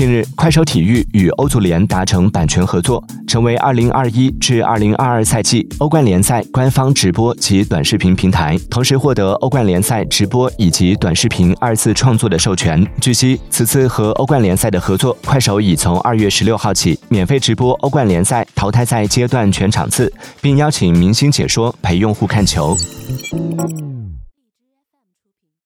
近日，快手体育与欧足联达成版权合作，成为2021至2022赛季欧冠联赛官方直播及短视频平台，同时获得欧冠联赛直播以及短视频二次创作的授权。据悉，此次和欧冠联赛的合作，快手已从2月16号起免费直播欧冠联赛，淘汰赛阶段全场次，并邀请明星解说陪用户看球。